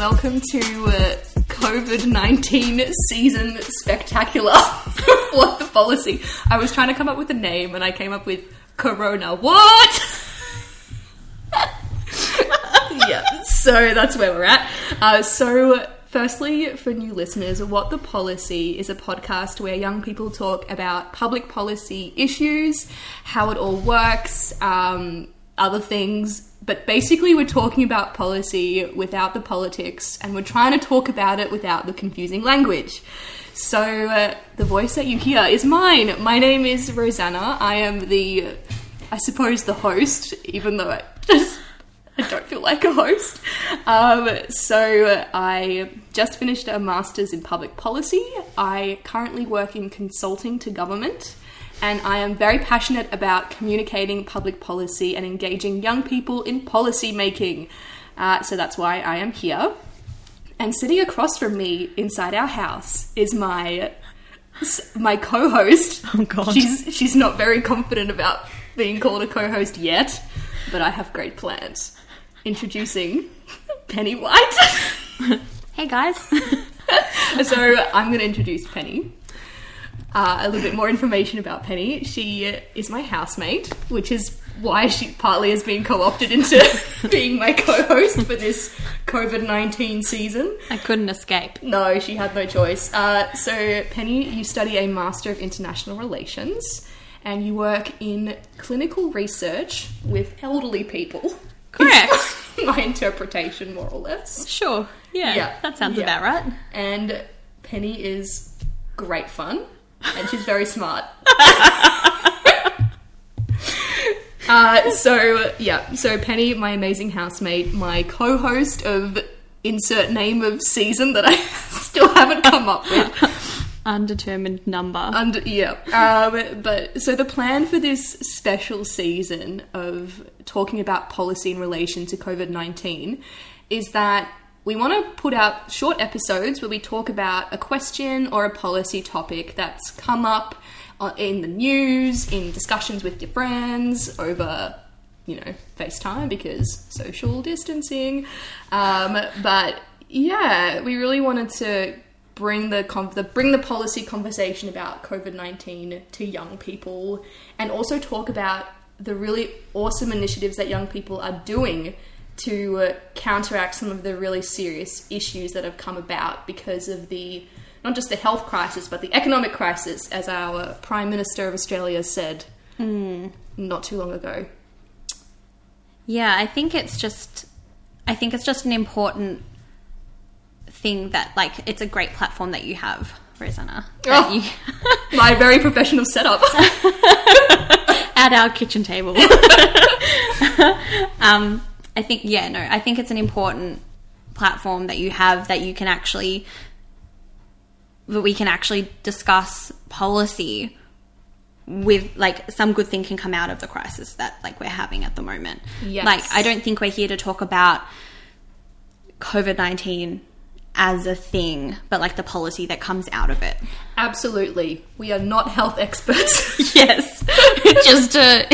welcome to uh, COVID 19 season spectacular. what the policy? I was trying to come up with a name and I came up with Corona. What? yeah, so that's where we're at. Uh, so, firstly, for new listeners, What the Policy is a podcast where young people talk about public policy issues, how it all works, um, other things. But basically, we're talking about policy without the politics, and we're trying to talk about it without the confusing language. So, uh, the voice that you hear is mine. My name is Rose-Anna. I am the, I suppose, the host, even though I just I don't feel like a host. Um, so I just finished a master's in public policy. I currently work in consulting to government, and I am very passionate about communicating public policy and engaging young people in policy making. Uh, so that's why I am here. And sitting across from me inside our house is my my co-host. Oh, God. She's she's not very confident about being called a co-host yet, but I have great plans. Introducing Penny White. Hey guys. so I'm going to introduce Penny. Uh, a little bit more information about Penny. She is my housemate, which is why she partly has been co-opted into being my co-host for this COVID nineteen season. I couldn't escape. No, she had no choice. Uh, so, Penny, you study a Master of International Relations and you work in clinical research with elderly people. Correct. My interpretation, more or less. Sure. Yeah. Yeah. That sounds Yeah. about right. And Penny is great fun and she's very smart. uh, so, yeah, so Penny, my amazing housemate, my co host of insert name of season that I still haven't come up with. Undetermined number. And yeah, um, but so the plan for this special season of talking about policy in relation to COVID nineteen is that we want to put out short episodes where we talk about a question or a policy topic that's come up uh, in the news, in discussions with your friends over you know, FaceTime because social distancing. Um, but yeah, we really wanted to bring the, con- the bring the policy conversation about COVID nineteen to young people, and also talk about the really awesome initiatives that young people are doing to uh, counteract some of the really serious issues that have come about because of the not just the health crisis but the economic crisis, as our Prime Minister of Australia said not too long ago. Yeah, I think it's just I think it's just an important thing that like it's a great platform that you have, Rose-Anna. Oh. you My very professional setup. at our kitchen table. um, I think, yeah, no, I think it's an important platform that you have that you can actually, that we can actually discuss policy with like some good thing can come out of the crisis that like we're having at the moment. Yes. Like I don't think we're here to talk about COVID nineteen as a thing, but like the policy that comes out of it. Absolutely. We are not health experts. Yes. just to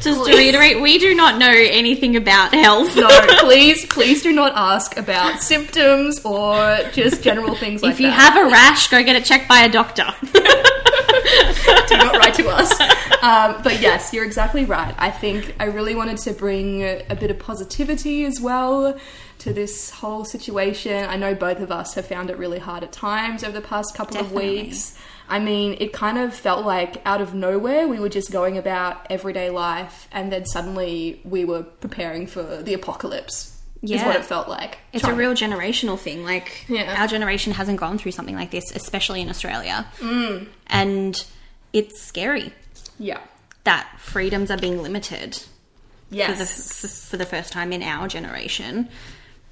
just to reiterate, we do not know anything about health. no, please, please do not ask about symptoms or just general things like if you that. have a rash, go get it checked by a doctor. do not write to us. Um, but yes, you're exactly right. I think I really wanted to bring a bit of positivity as well to this whole situation. I know both of us have found it really hard at times over the past couple Definitely. of weeks. I mean, it kind of felt like out of nowhere we were just going about everyday life, and then suddenly we were preparing for the apocalypse. Is what it felt like. It's a real generational thing. Like Yeah. our generation hasn't gone through something like this, especially in Australia. Mm. And it's scary yeah. that freedoms are being limited for the Yes. for the first time in our generation,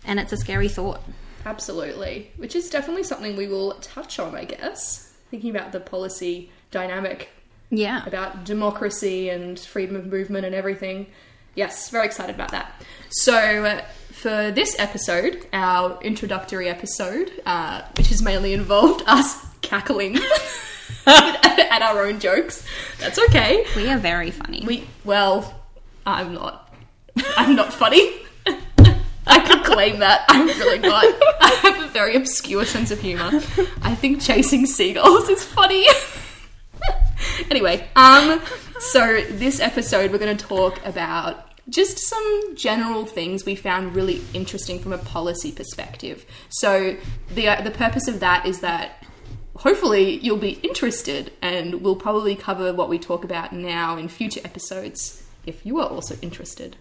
and it's a scary thought. Absolutely. Which is definitely something we will touch on, I guess. Thinking about the policy dynamic Yeah. about democracy and freedom of movement and everything. Yes, very excited about that. So, uh, for this episode, our introductory episode, uh, which has mainly involved us cackling at our own jokes, that's okay. We are very funny. We, well, I'm not. I'm not funny. I could claim that. I'm really not. I have a very obscure sense of humor. I think chasing seagulls is funny. anyway, um, so this episode we're going to talk about just some general things we found really interesting from a policy perspective. So the uh, the purpose of that is that hopefully you'll be interested and we'll probably cover what we talk about now in future episodes if you are also interested.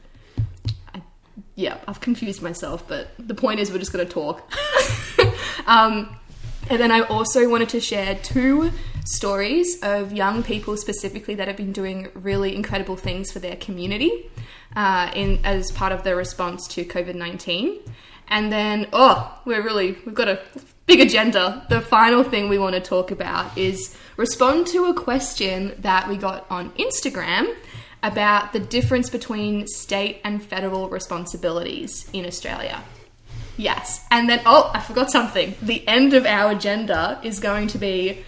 Yeah, I've confused myself, but the point is we're just going to talk. um, and then I also wanted to share two stories of young people specifically that have been doing really incredible things for their community uh, in as part of their response to COVID nineteen. And then, oh, we're really we've got a big agenda. The final thing we want to talk about is respond to a question that we got on Instagram about the difference between state and federal responsibilities in Australia. Yes. And then, oh, I forgot something. The end of our agenda is going to be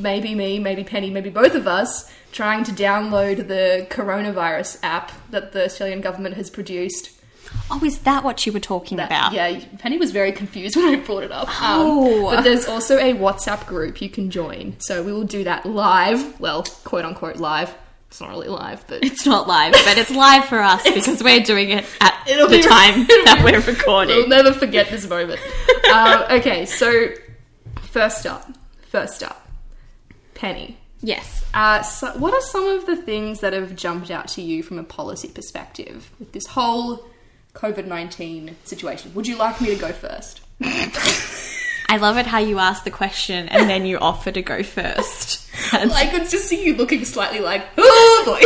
maybe me, maybe Penny, maybe both of us trying to download the coronavirus app that the Australian government has produced. Oh, is that what you were talking That- about? Yeah, Penny was very confused when I brought it up. Um, Oh. but there's also a WhatsApp group you can join. So we will do that live. Well, quote unquote live. It's not really live, but It's not live, but it's live for us because we're doing it at It'll the be- time that we're recording. We'll recording. never forget this moment. um, okay, so first up, first up, Penny. Yes. Uh, so what are some of the things that have jumped out to you from a policy perspective with this whole COVID 19 situation? Would you like me to go first? I love it how you ask the question and then you offer to go first. That's- I could just see you looking slightly like, oh boy.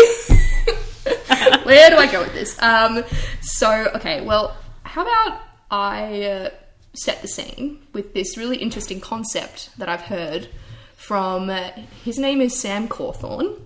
Where do I go with this? Um, so, okay, well, how about I uh, set the scene with this really interesting concept that I've heard from. Uh, his name is Sam Cawthorn.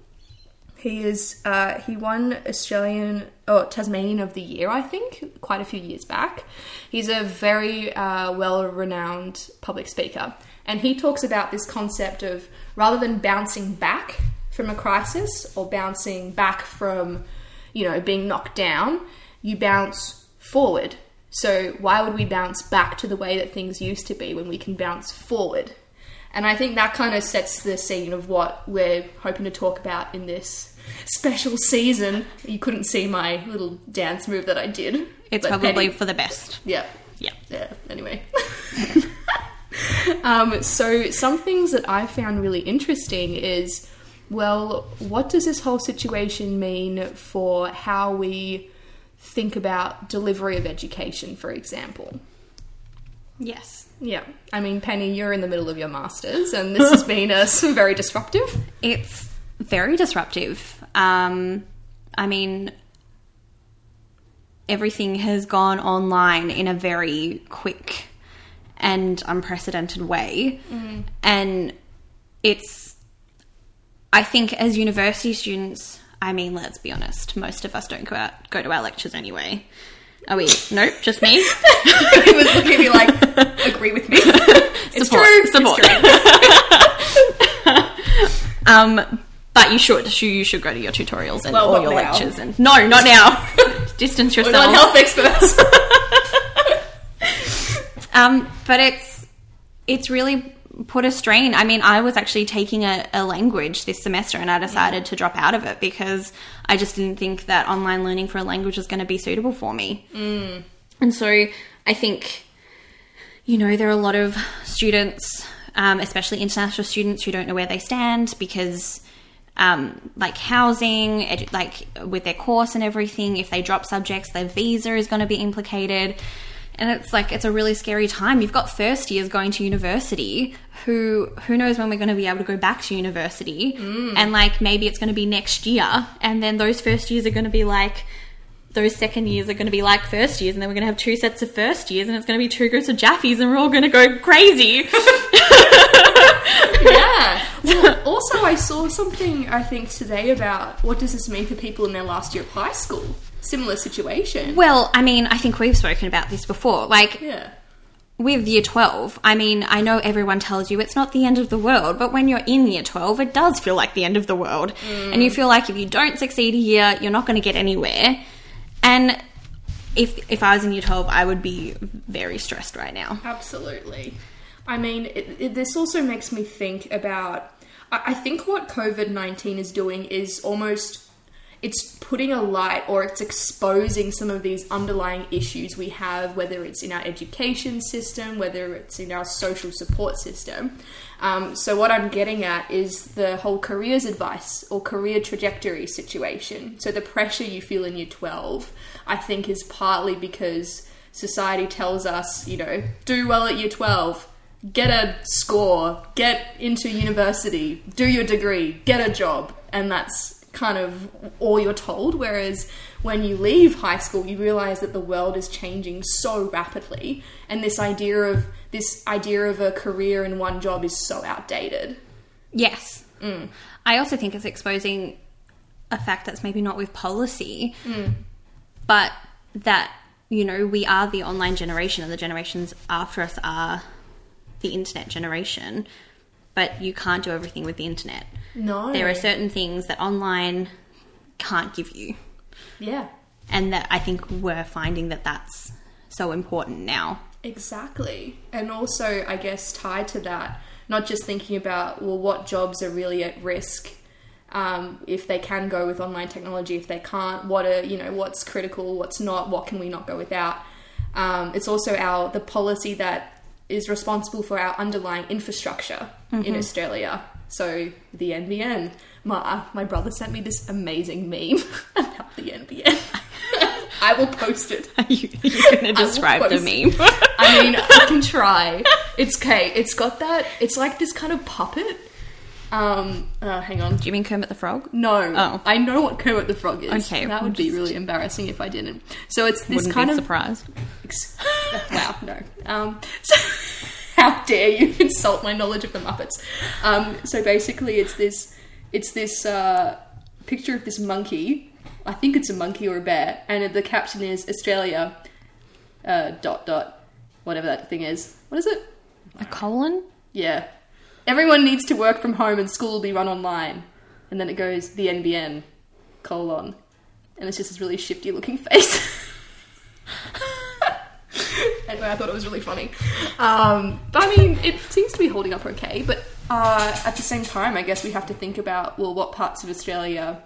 He is uh, he won Australian or Tasmanian of the Year, I think, quite a few years back. He's a very uh, well-renowned public speaker, and he talks about this concept of rather than bouncing back from a crisis or bouncing back from, you know, being knocked down, you bounce forward. So why would we bounce back to the way that things used to be when we can bounce forward? And I think that kind of sets the scene of what we're hoping to talk about in this special season. You couldn't see my little dance move that I did. it's probably Penny- for the best. yeah. Yeah. Yeah, anyway. um, so, some things that I found really interesting is well, what does this whole situation mean for how we think about delivery of education, for example? Yes. Yeah, I mean, Penny, you're in the middle of your masters, and this has been uh, very disruptive. It's very disruptive. Um, I mean, everything has gone online in a very quick and unprecedented way. And it's, I think, as university students, I mean, let's be honest, most of us don't go out, go to our lectures anyway. Are we? Nope, just me. he was looking at me like, agree with me. It's Support, true. support. It's true. Um, but you should, you should go to your tutorials and Well, all your now. lectures. And no, not now. Distance yourself. We're not health experts. Um, but it's it's really put a strain. I mean, I was actually taking a, a language this semester, and I decided to drop out of it because I just didn't think that online learning for a language was going to be suitable for me. Mm. And so I think, you know, there are a lot of students, um, especially international students, who don't know where they stand because. Um, like housing, edu- like with their course and everything. If they drop subjects, their visa is going to be implicated. And it's like it's a really scary time. You've got first years going to university who who knows when we're going to be able to go back to university. Mm. And like maybe it's going to be next year and then those first years are going to be like those second years are going to be like first years and then we're going to have two sets of first years and it's going to be two groups of jaffies and we're all going to go crazy. yeah. Well, also, I saw something I think today about what does this mean for people in their last year of high school. Similar situation. well, I mean, I think we've spoken about this before. Like Yeah. with year 12, I mean, I know everyone tells you it's not the end of the world, but when you're in year 12, it does feel like the end of the world. Mm. And you feel like if you don't succeed here, you're not going to get anywhere. And if if I was in year 12, I would be very stressed right now. Absolutely. I mean, it, it, this also makes me think about. I, I think what COVID 19 is doing is almost. It's putting a light or it's exposing some of these underlying issues we have, whether it's in our education system, whether it's in our social support system. Um, so, what I'm getting at is the whole careers advice or career trajectory situation. So, the pressure you feel in year 12, I think, is partly because society tells us, you know, do well at year 12, get a score, get into university, do your degree, get a job. And that's kind of all you're told. Whereas when you leave high school, you realize that the world is changing so rapidly. And this idea of this idea of a career in one job is so outdated. Yes. Mm. I also think it's exposing a fact that's maybe not with policy, mm. but that, you know, we are the online generation and the generations after us are the internet generation, but you can't do everything with the internet. No. There are certain things that online can't give you. Yeah. And that I think we're finding that that's so important now. Exactly. And also, I guess, tied to that, not just thinking about, well, what jobs are really at risk um, if they can go with online technology, if they can't, what are, you know, what's critical, what's not, what can we not go without. Um, it's also our, the policy that is responsible for our underlying infrastructure in Australia. So the NBN. My, my brother sent me this amazing meme about the NBN. I will post it. you, you're going to describe the meme. I mean, I can try. It's okay. It's got that. It's like this kind of puppet. Um, uh, hang on. Do you mean Kermit the Frog? No, Oh. I know what Kermit the Frog is. Okay, that would be really embarrassing if I didn't. So it's this Wouldn't kind of surprise. Wow, no. Um, so, how dare you insult my knowledge of the Muppets? Um, so basically, it's this, it's this uh, picture of this monkey. I think it's a monkey or a bear, and the caption is Australia. Uh, dot dot, whatever that thing is. What is it? A colon? Yeah. Everyone needs to work from home and school will be run online. And then it goes the NBN colon. And it's just this really shifty looking face. Anyway, I thought it was really funny. Um, but I mean, it seems to be holding up okay. But uh, at the same time, I guess we have to think about well, what parts of Australia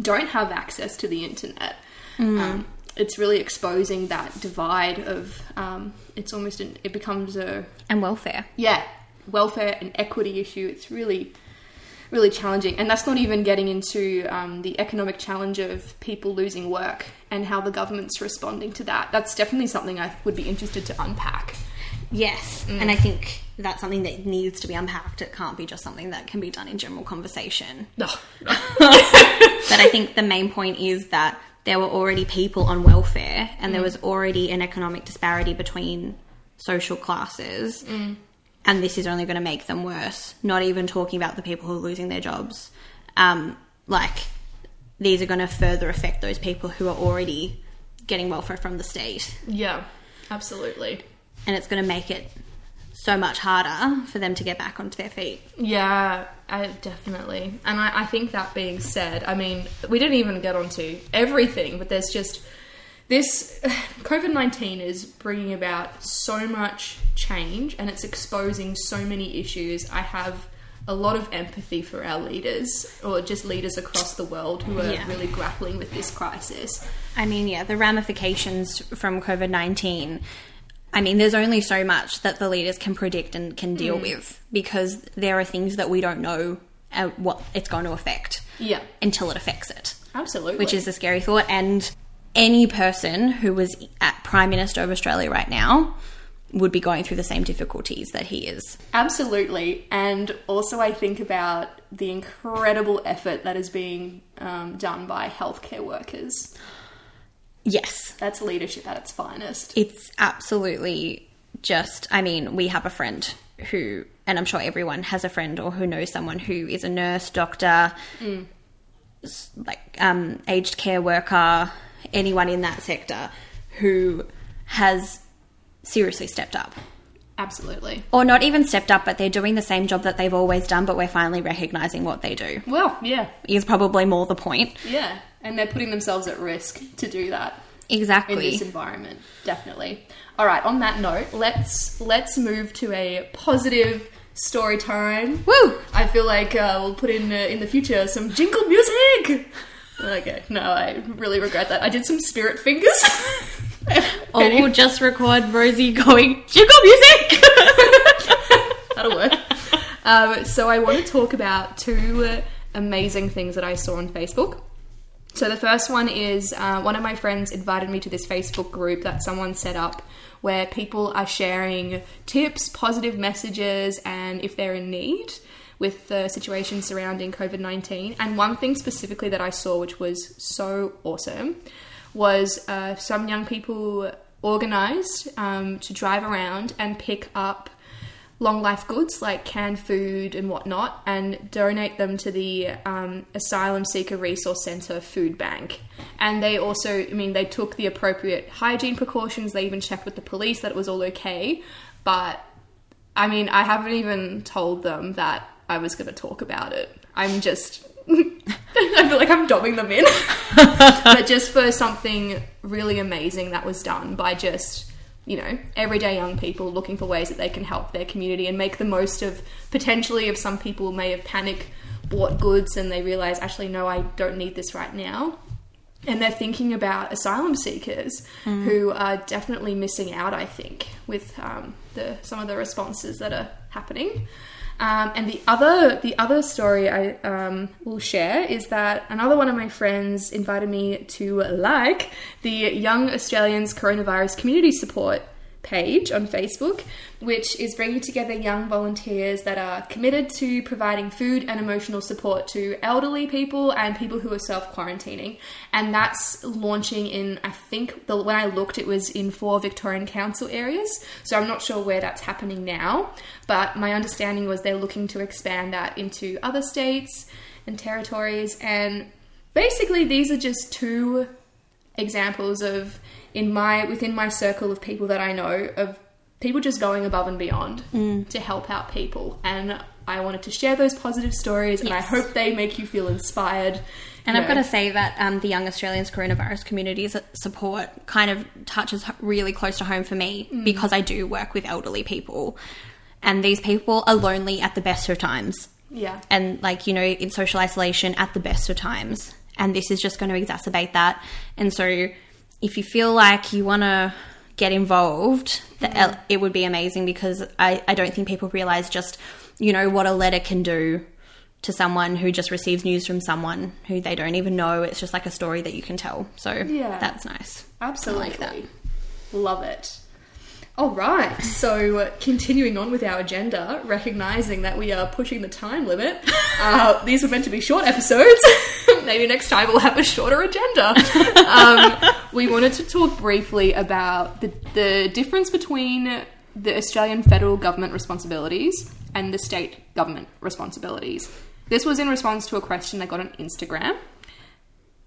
don't have access to the internet. Um, it's really exposing that divide of um, it's almost an, it becomes a And welfare. yeah, welfare and equity issue. It's really, really challenging. And that's not even getting into um, the economic challenge of people losing work and how the government's responding to that. That's definitely something I would be interested to unpack. Yes, mm. and I think that's something that needs to be unpacked. It can't be just something that can be done in general conversation. No. But I think the main point is that there were already people on welfare and there mm. was already an economic disparity between social classes. Mm. And this is only going to make them worse. Not even talking about the people who are losing their jobs. Um, like, these are going to further affect those people who are already getting welfare from the state. Yeah, absolutely. And it's going to make it so much harder for them to get back onto their feet. Yeah, I, definitely. And I, I think that being said, I mean, we didn't even get onto everything, but there's just this COVID 19 is bringing about so much change and it's exposing so many issues. I have a lot of empathy for our leaders, or just leaders across the world who are Yeah. really grappling with this crisis. I mean, yeah, the ramifications from COVID 19. I mean, there's only so much that the leaders can predict and can deal with because there are things that we don't know uh, what it's going to affect Yeah, until it affects it, absolutely. which is a scary thought. And any person who was at Prime Minister of Australia right now would be going through the same difficulties that he is. Absolutely. And also, I think about the incredible effort that is being um, done by healthcare workers. Yes, That's leadership at its finest. it's absolutely just i mean we have a friend who and i'm sure everyone has a friend or who knows someone who is a nurse doctor s- like um, aged care worker anyone in that sector who has seriously stepped up Absolutely. or not even stepped up but they're doing the same job that they've always done but we're finally recognizing what they do Well, yeah, is probably more the point yeah. And they're putting themselves at risk to do that. Exactly. In this environment. Definitely. All right. On that note, let's let's move to a positive story time. Woo! I feel like uh, we'll put in uh, in the future some jingle music. Okay, no, I really regret that. I did some spirit fingers. Or we'll just record Rosie going, jingle music! That'll work. Um, so I want to talk about two amazing things that I saw on Facebook. So the first one is uh, one of my friends invited me to this Facebook group that someone set up where people are sharing tips, positive messages, and if they're in need with the situation surrounding COVID 19. And one thing specifically that I saw, which was so awesome, was uh, some young people organized um, to drive around and pick up long life goods like canned food and whatnot and donate them to the um, Asylum Seeker Resource Centre food bank. And they also, I mean, they took the appropriate hygiene precautions. They even checked with the police that it was all okay. But I mean, I haven't even told them that I was going to talk about it. I'm just. I feel like I'm dobbing them in. but just for something really amazing that was done by just you know, everyday young people looking for ways that they can help their community and make the most of potentially if some people may have panic bought goods and they realize actually no, I don't need this right now. And they're thinking about asylum seekers who are definitely missing out, I think, with um, the some of the responses that are happening. Um, and the other the other story I um, will share is that another one of my friends invited me to like the Young Australians Coronavirus Community Support page on Facebook, which is bringing together young volunteers that are committed to providing food and emotional support to elderly people and people who are self quarantining. And that's launching in, I think, the, when I looked, it was in four Victorian Council areas. So I'm not sure where that's happening now, but my understanding was they're looking to expand that into other states and territories. And basically, these are just two examples of in my within my circle of people that I know of people just going above and beyond to help out people and I wanted to share those positive stories and I hope they make you feel inspired. And you I've know. got to say that um, the Young Australians Coronavirus Communities support kind of touches really close to home for me because I do work with elderly people. And these people are lonely at the best of times. yeah. And, like, you know, in social isolation at the best of times. And this is just going to exacerbate that. And so, if you feel like you want to get involved, the, it would be amazing because I, I don't think people realize just, you know, what a letter can do to someone who just receives news from someone who they don't even know. It's just like a story that you can tell. So Yeah. that's nice. Absolutely. Like that. Love it. All right. So, uh, continuing on with our agenda, recognizing that we are pushing the time limit, uh, these were meant to be short episodes. Maybe next time we'll have a shorter agenda. Um, we wanted to talk briefly about the, the difference between the Australian federal government responsibilities and the state government responsibilities. This was in response to a question I got on Instagram.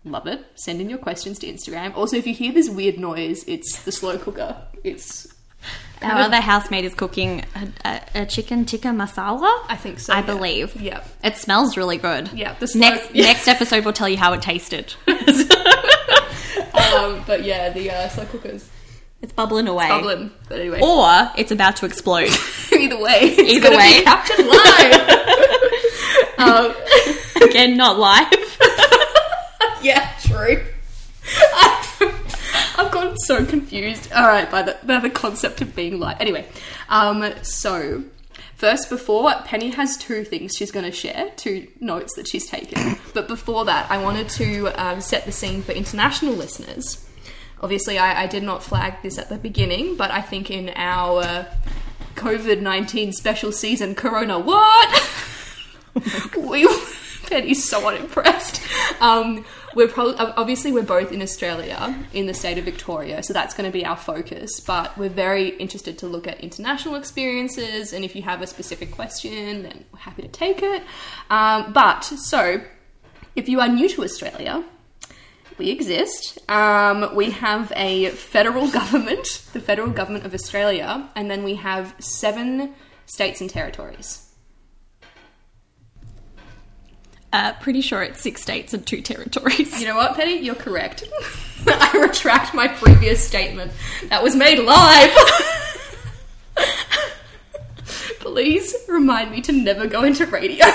Love it. Send in your questions to Instagram. Also, if you hear this weird noise, it's the slow cooker. It's. Our other housemate is cooking a, a, a chicken tikka masala. I think so. I yeah. believe. Yep. It smells really good. Yeah, the slow- next yeah. next episode will tell you how it tasted. Um, but yeah, the uh, slow cookers It's bubbling away. bubbling. But anyway, Or it's about to explode. either way, it's Either way. captured live. um, Again, not live. yeah, true. I've gotten so confused. All right, by the by the concept of being light. Anyway, um, so first, before Penny has two things she's going to share, two notes that she's taken. but before that, I wanted to um, set the scene for international listeners. Obviously, I, I did not flag this at the beginning, but I think in our uh, COVID nineteen special season, Corona what? we Penny's so unimpressed. Um, we're probably obviously we're both in Australia, in the state of Victoria, so that's going to be our focus. But we're very interested to look at international experiences, and if you have a specific question, then we're happy to take it. Um, but so, if you are new to Australia, we exist. Um, we have a federal government, the federal government of Australia, and then we have seven states and territories. Uh, pretty sure it's six states and two territories. You know what, Penny? You're correct. I retract my previous statement. That was made live. Please remind me to never go into radio.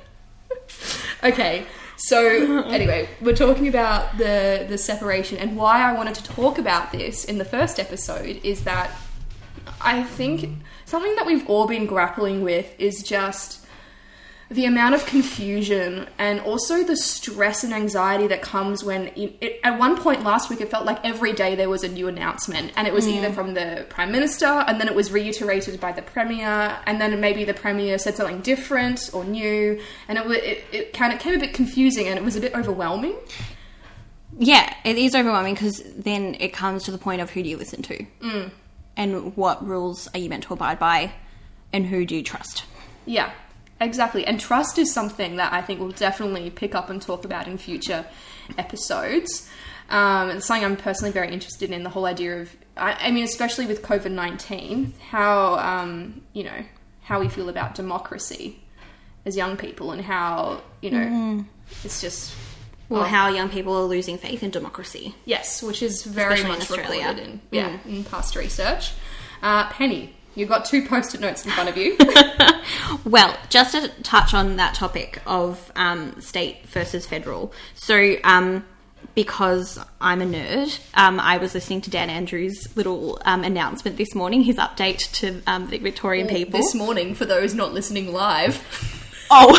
okay, so anyway, we're talking about the the separation and why I wanted to talk about this in the first episode is that I think something that we've all been grappling with is just the amount of confusion and also the stress and anxiety that comes when it, it, at one point last week it felt like every day there was a new announcement and it was either from the prime minister and then it was reiterated by the premier and then maybe the premier said something different or new and it, it, it kind of came a bit confusing and it was a bit overwhelming Yeah, it is overwhelming because then it comes to the point of who do you listen to? Mm. And what rules are you meant to abide by? And who do you trust? Yeah, exactly. And trust is something that I think we'll definitely pick up and talk about in future episodes. Um, it's something I'm personally very interested in the whole idea of, I, I mean, especially with COVID 19, how, um, you know, how we feel about democracy as young people and how, you know, it's just. Well, Oh. how young people are losing faith in democracy. Yes, which is very Especially in much Australia. recorded in, yeah, in past research. Uh, Penny, you've got two post it notes in front of you. Well, just to touch on that topic of um, state versus federal. So, um, because I'm a nerd, um, I was listening to Dan Andrews' little um, announcement this morning, his update to um, the Victorian people. this morning, for those not listening live. oh,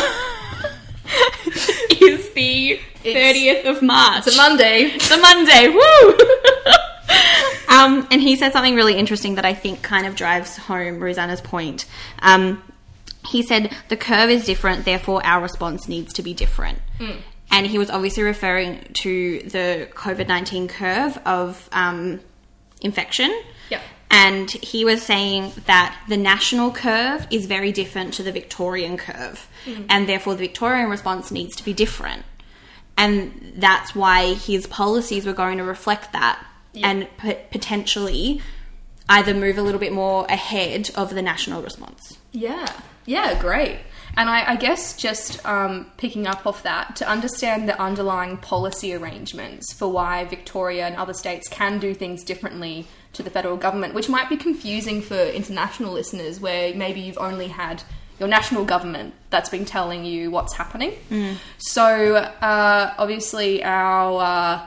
is the It's- 30th of March. It's a Monday. It's a Monday. Woo! Um, and he said something really interesting that I think kind of drives home Rose-Anna's point. Um, he said the curve is different, therefore our response needs to be different. And he was obviously referring to the COVID nineteen curve of um, infection. Yep. And he was saying that the national curve is very different to the Victorian curve, and therefore the Victorian response needs to be different. And that's why his policies were going to reflect that and p- potentially either move a little bit more ahead of the national response. Yeah, yeah, great. And I, I guess just um, picking up off that to understand the underlying policy arrangements for why Victoria and other states can do things differently to the federal government, which might be confusing for international listeners, where maybe you've only had your national government that's been telling you what's happening. So uh, obviously our uh,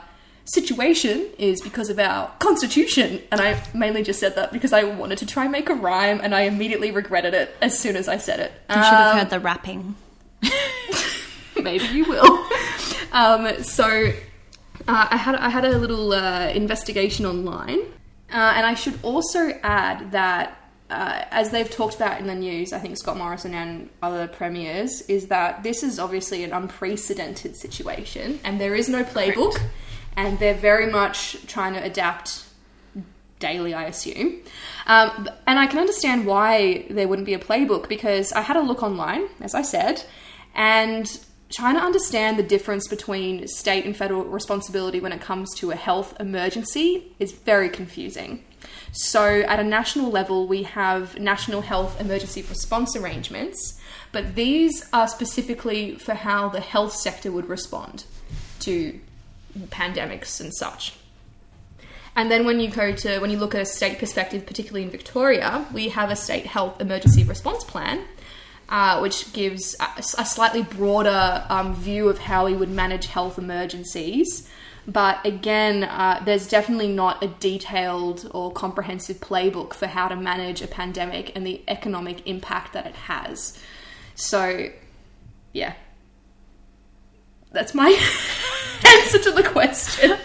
situation is because of our constitution, and I mainly just said that because I wanted to try and make a rhyme, and I immediately regretted it as soon as I said it. You should have Um, heard the rapping. maybe you will. um, so uh, I had I had a little uh, investigation online, uh, and I should also add that. Uh, as they've talked about in the news, I think Scott Morrison and other premiers, is that this is obviously an unprecedented situation and there is no playbook, and they're very much trying to adapt daily, I assume. Um, and I can understand why there wouldn't be a playbook because I had a look online, as I said, and trying to understand the difference between state and federal responsibility when it comes to a health emergency is very confusing. So, at a national level, we have national health emergency response arrangements, but these are specifically for how the health sector would respond to pandemics and such. And then when you go to when you look at a state perspective, particularly in Victoria, we have a state health emergency response plan, uh, which gives a, a slightly broader um, view of how we would manage health emergencies. But again, uh, there's definitely not a detailed or comprehensive playbook for how to manage a pandemic and the economic impact that it has. So, yeah, that's my answer to the question.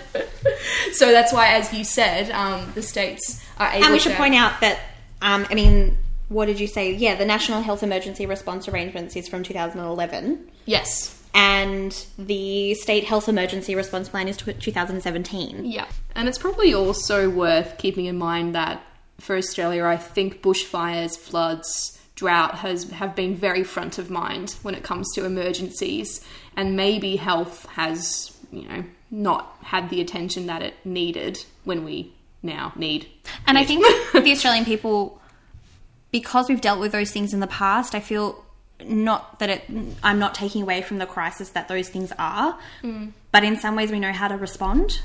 so that's why, as you said, um, the states are able. And we should to- point out that, um, I mean, what did you say? Yeah, the National Health Emergency Response Arrangements is from 2011, Yes. and the State Health Emergency Response Plan is tw 2017. Yeah, and it's probably also worth keeping in mind that for Australia, I think bushfires, floods, drought has have been very front of mind when it comes to emergencies, and maybe health has you know not had the attention that it needed when we now need. And I think the Australian people, because we've dealt with those things in the past, I feel not that it I'm not taking away from the crisis that those things are, mm. but in some ways we know how to respond.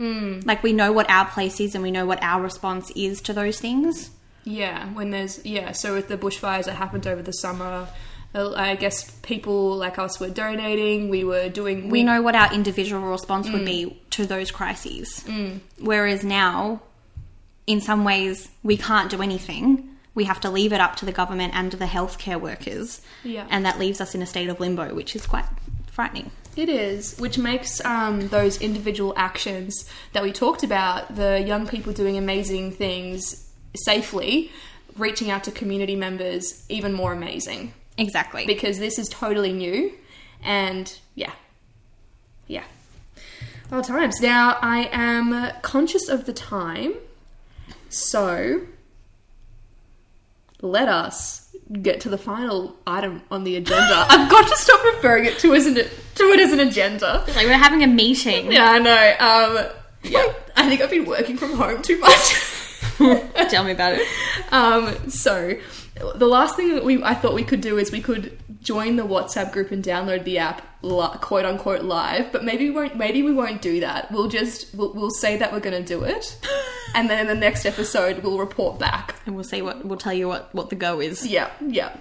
Mm. Like we know what our place is and we know what our response is to those things. Yeah, when there's yeah, so with the bushfires that happened over the summer, Uh, I guess people like us were donating. We were doing. We know what our individual response would mm. be to those crises. Mm. Whereas now, in some ways, we can't do anything. We have to leave it up to the government and to the healthcare workers. Yeah. And that leaves us in a state of limbo, which is quite frightening. It is, which makes um, those individual actions that we talked about, the young people doing amazing things safely, reaching out to community members, even more amazing. Exactly. Because this is totally new, and yeah, yeah. Well, times. Now, I am conscious of the time, so let us get to the final item on the agenda. I've got to stop referring it to as an to it as an agenda. like we're having a meeting. Yeah, I know. Um, yeah, I think I've been working from home too much. Tell me about it. um, so the last thing that we I thought we could do is we could join the WhatsApp group and download the app, quote unquote live. But maybe we won't. Maybe we won't do that. We'll just we'll, we'll say that we're going to do it, and then in the next episode we'll report back. And we'll see what we'll tell you what what the go is. Yeah, yeah.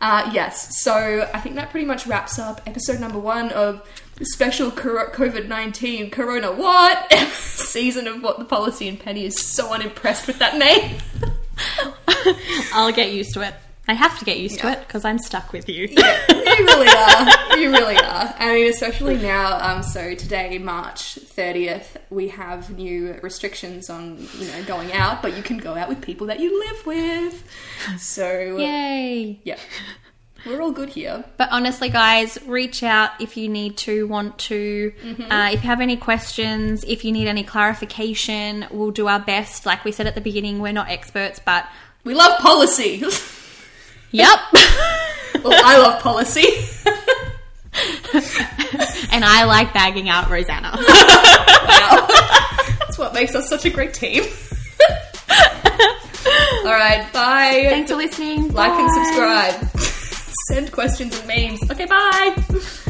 Uh, yes, so I think that pretty much wraps up episode number one of special COVID 19 Corona What season of What the Policy and Penny is so unimpressed with that name. I'll get used to it. I have to get used to it because I'm stuck with you. Yeah, you really are. You really are. I mean, especially now. Um, so today, March thirtieth, we have new restrictions on you know going out, but you can go out with people that you live with. So Yay! yeah, we're all good here. But honestly, guys, reach out if you need to, want to. Uh, if you have any questions, if you need any clarification, we'll do our best. Like we said at the beginning, we're not experts, but We love policy. yep. well, I love policy. and I like bagging out Rose-Anna. Wow. That's what makes us such a great team. all right, bye. Thanks for listening. Like and subscribe. Send questions and memes. Okay, bye.